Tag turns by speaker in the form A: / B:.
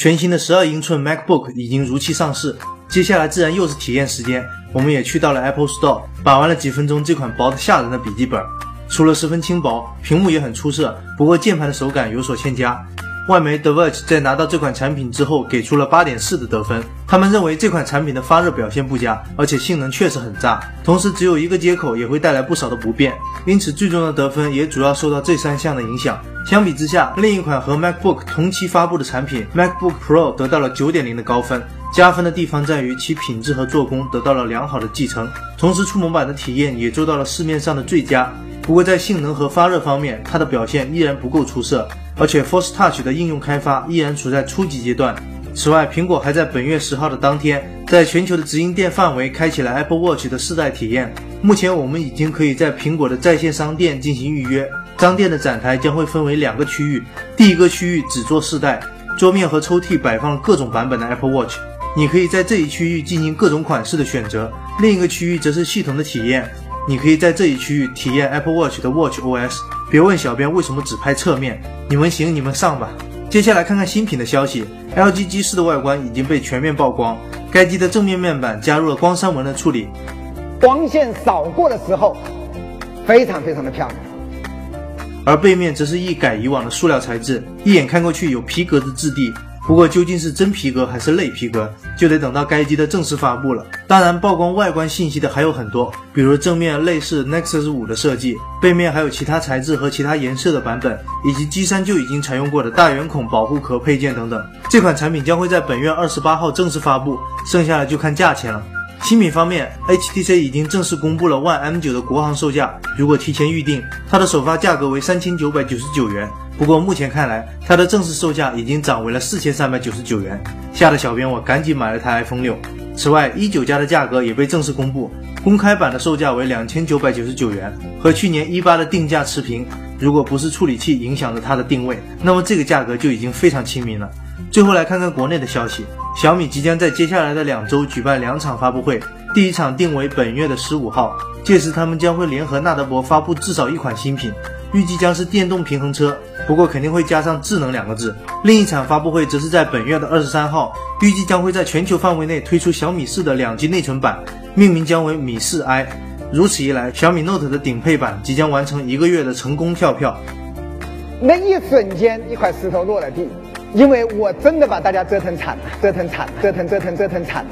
A: 全新的十二英寸 MacBook 已经如期上市，接下来自然又是体验时间。我们也去到了 Apple Store，把玩了几分钟这款薄得吓人的笔记本。除了十分轻薄，屏幕也很出色，不过键盘的手感有所欠佳。外媒 The Verge 在拿到这款产品之后，给出了八点四的得分。他们认为这款产品的发热表现不佳，而且性能确实很渣，同时只有一个接口也会带来不少的不便，因此最终的得分也主要受到这三项的影响。相比之下，另一款和 MacBook 同期发布的产品 MacBook Pro 得到了九点零的高分。加分的地方在于其品质和做工得到了良好的继承，同时触摸板的体验也做到了市面上的最佳。不过在性能和发热方面，它的表现依然不够出色，而且 Force Touch 的应用开发依然处在初级阶段。此外，苹果还在本月十号的当天，在全球的直营店范围开启了 Apple Watch 的试戴体验。目前我们已经可以在苹果的在线商店进行预约。商店的展台将会分为两个区域，第一个区域只做试戴，桌面和抽屉摆放了各种版本的 Apple Watch。你可以在这一区域进行各种款式的选择，另一个区域则是系统的体验。你可以在这一区域体验 Apple Watch 的 Watch OS。别问小编为什么只拍侧面，你们行你们上吧。接下来看看新品的消息，LG G 四的外观已经被全面曝光，该机的正面面板加入了光栅纹的处理，
B: 光线扫过的时候非常非常的漂亮。
A: 而背面则是一改以往的塑料材质，一眼看过去有皮革的质地。不过究竟是真皮革还是类皮革，就得等到该机的正式发布了。当然，曝光外观信息的还有很多，比如正面类似 Nexus 5的设计，背面还有其他材质和其他颜色的版本，以及 G3 就已经采用过的大圆孔保护壳配件等等。这款产品将会在本月二十八号正式发布，剩下的就看价钱了。新品方面，HTC 已经正式公布了 One M9 的国行售价，如果提前预定，它的首发价格为三千九百九十九元。不过目前看来，它的正式售价已经涨为了四千三百九十九元，吓得小编我赶紧买了台 iPhone 六。此外，一九加的价格也被正式公布，公开版的售价为两千九百九十九元，和去年一八的定价持平。如果不是处理器影响着它的定位，那么这个价格就已经非常亲民了。最后来看看国内的消息，小米即将在接下来的两周举办两场发布会，第一场定为本月的十五号，届时他们将会联合纳德博发布至少一款新品。预计将是电动平衡车，不过肯定会加上智能两个字。另一场发布会则是在本月的二十三号，预计将会在全球范围内推出小米四的两 G 内存版，命名将为米四 i。如此一来，小米 Note 的顶配版即将完成一个月的成功跳票。
B: 那一瞬间，一块石头落了地，因为我真的把大家折腾惨了，折腾惨了，折腾折腾折腾惨了。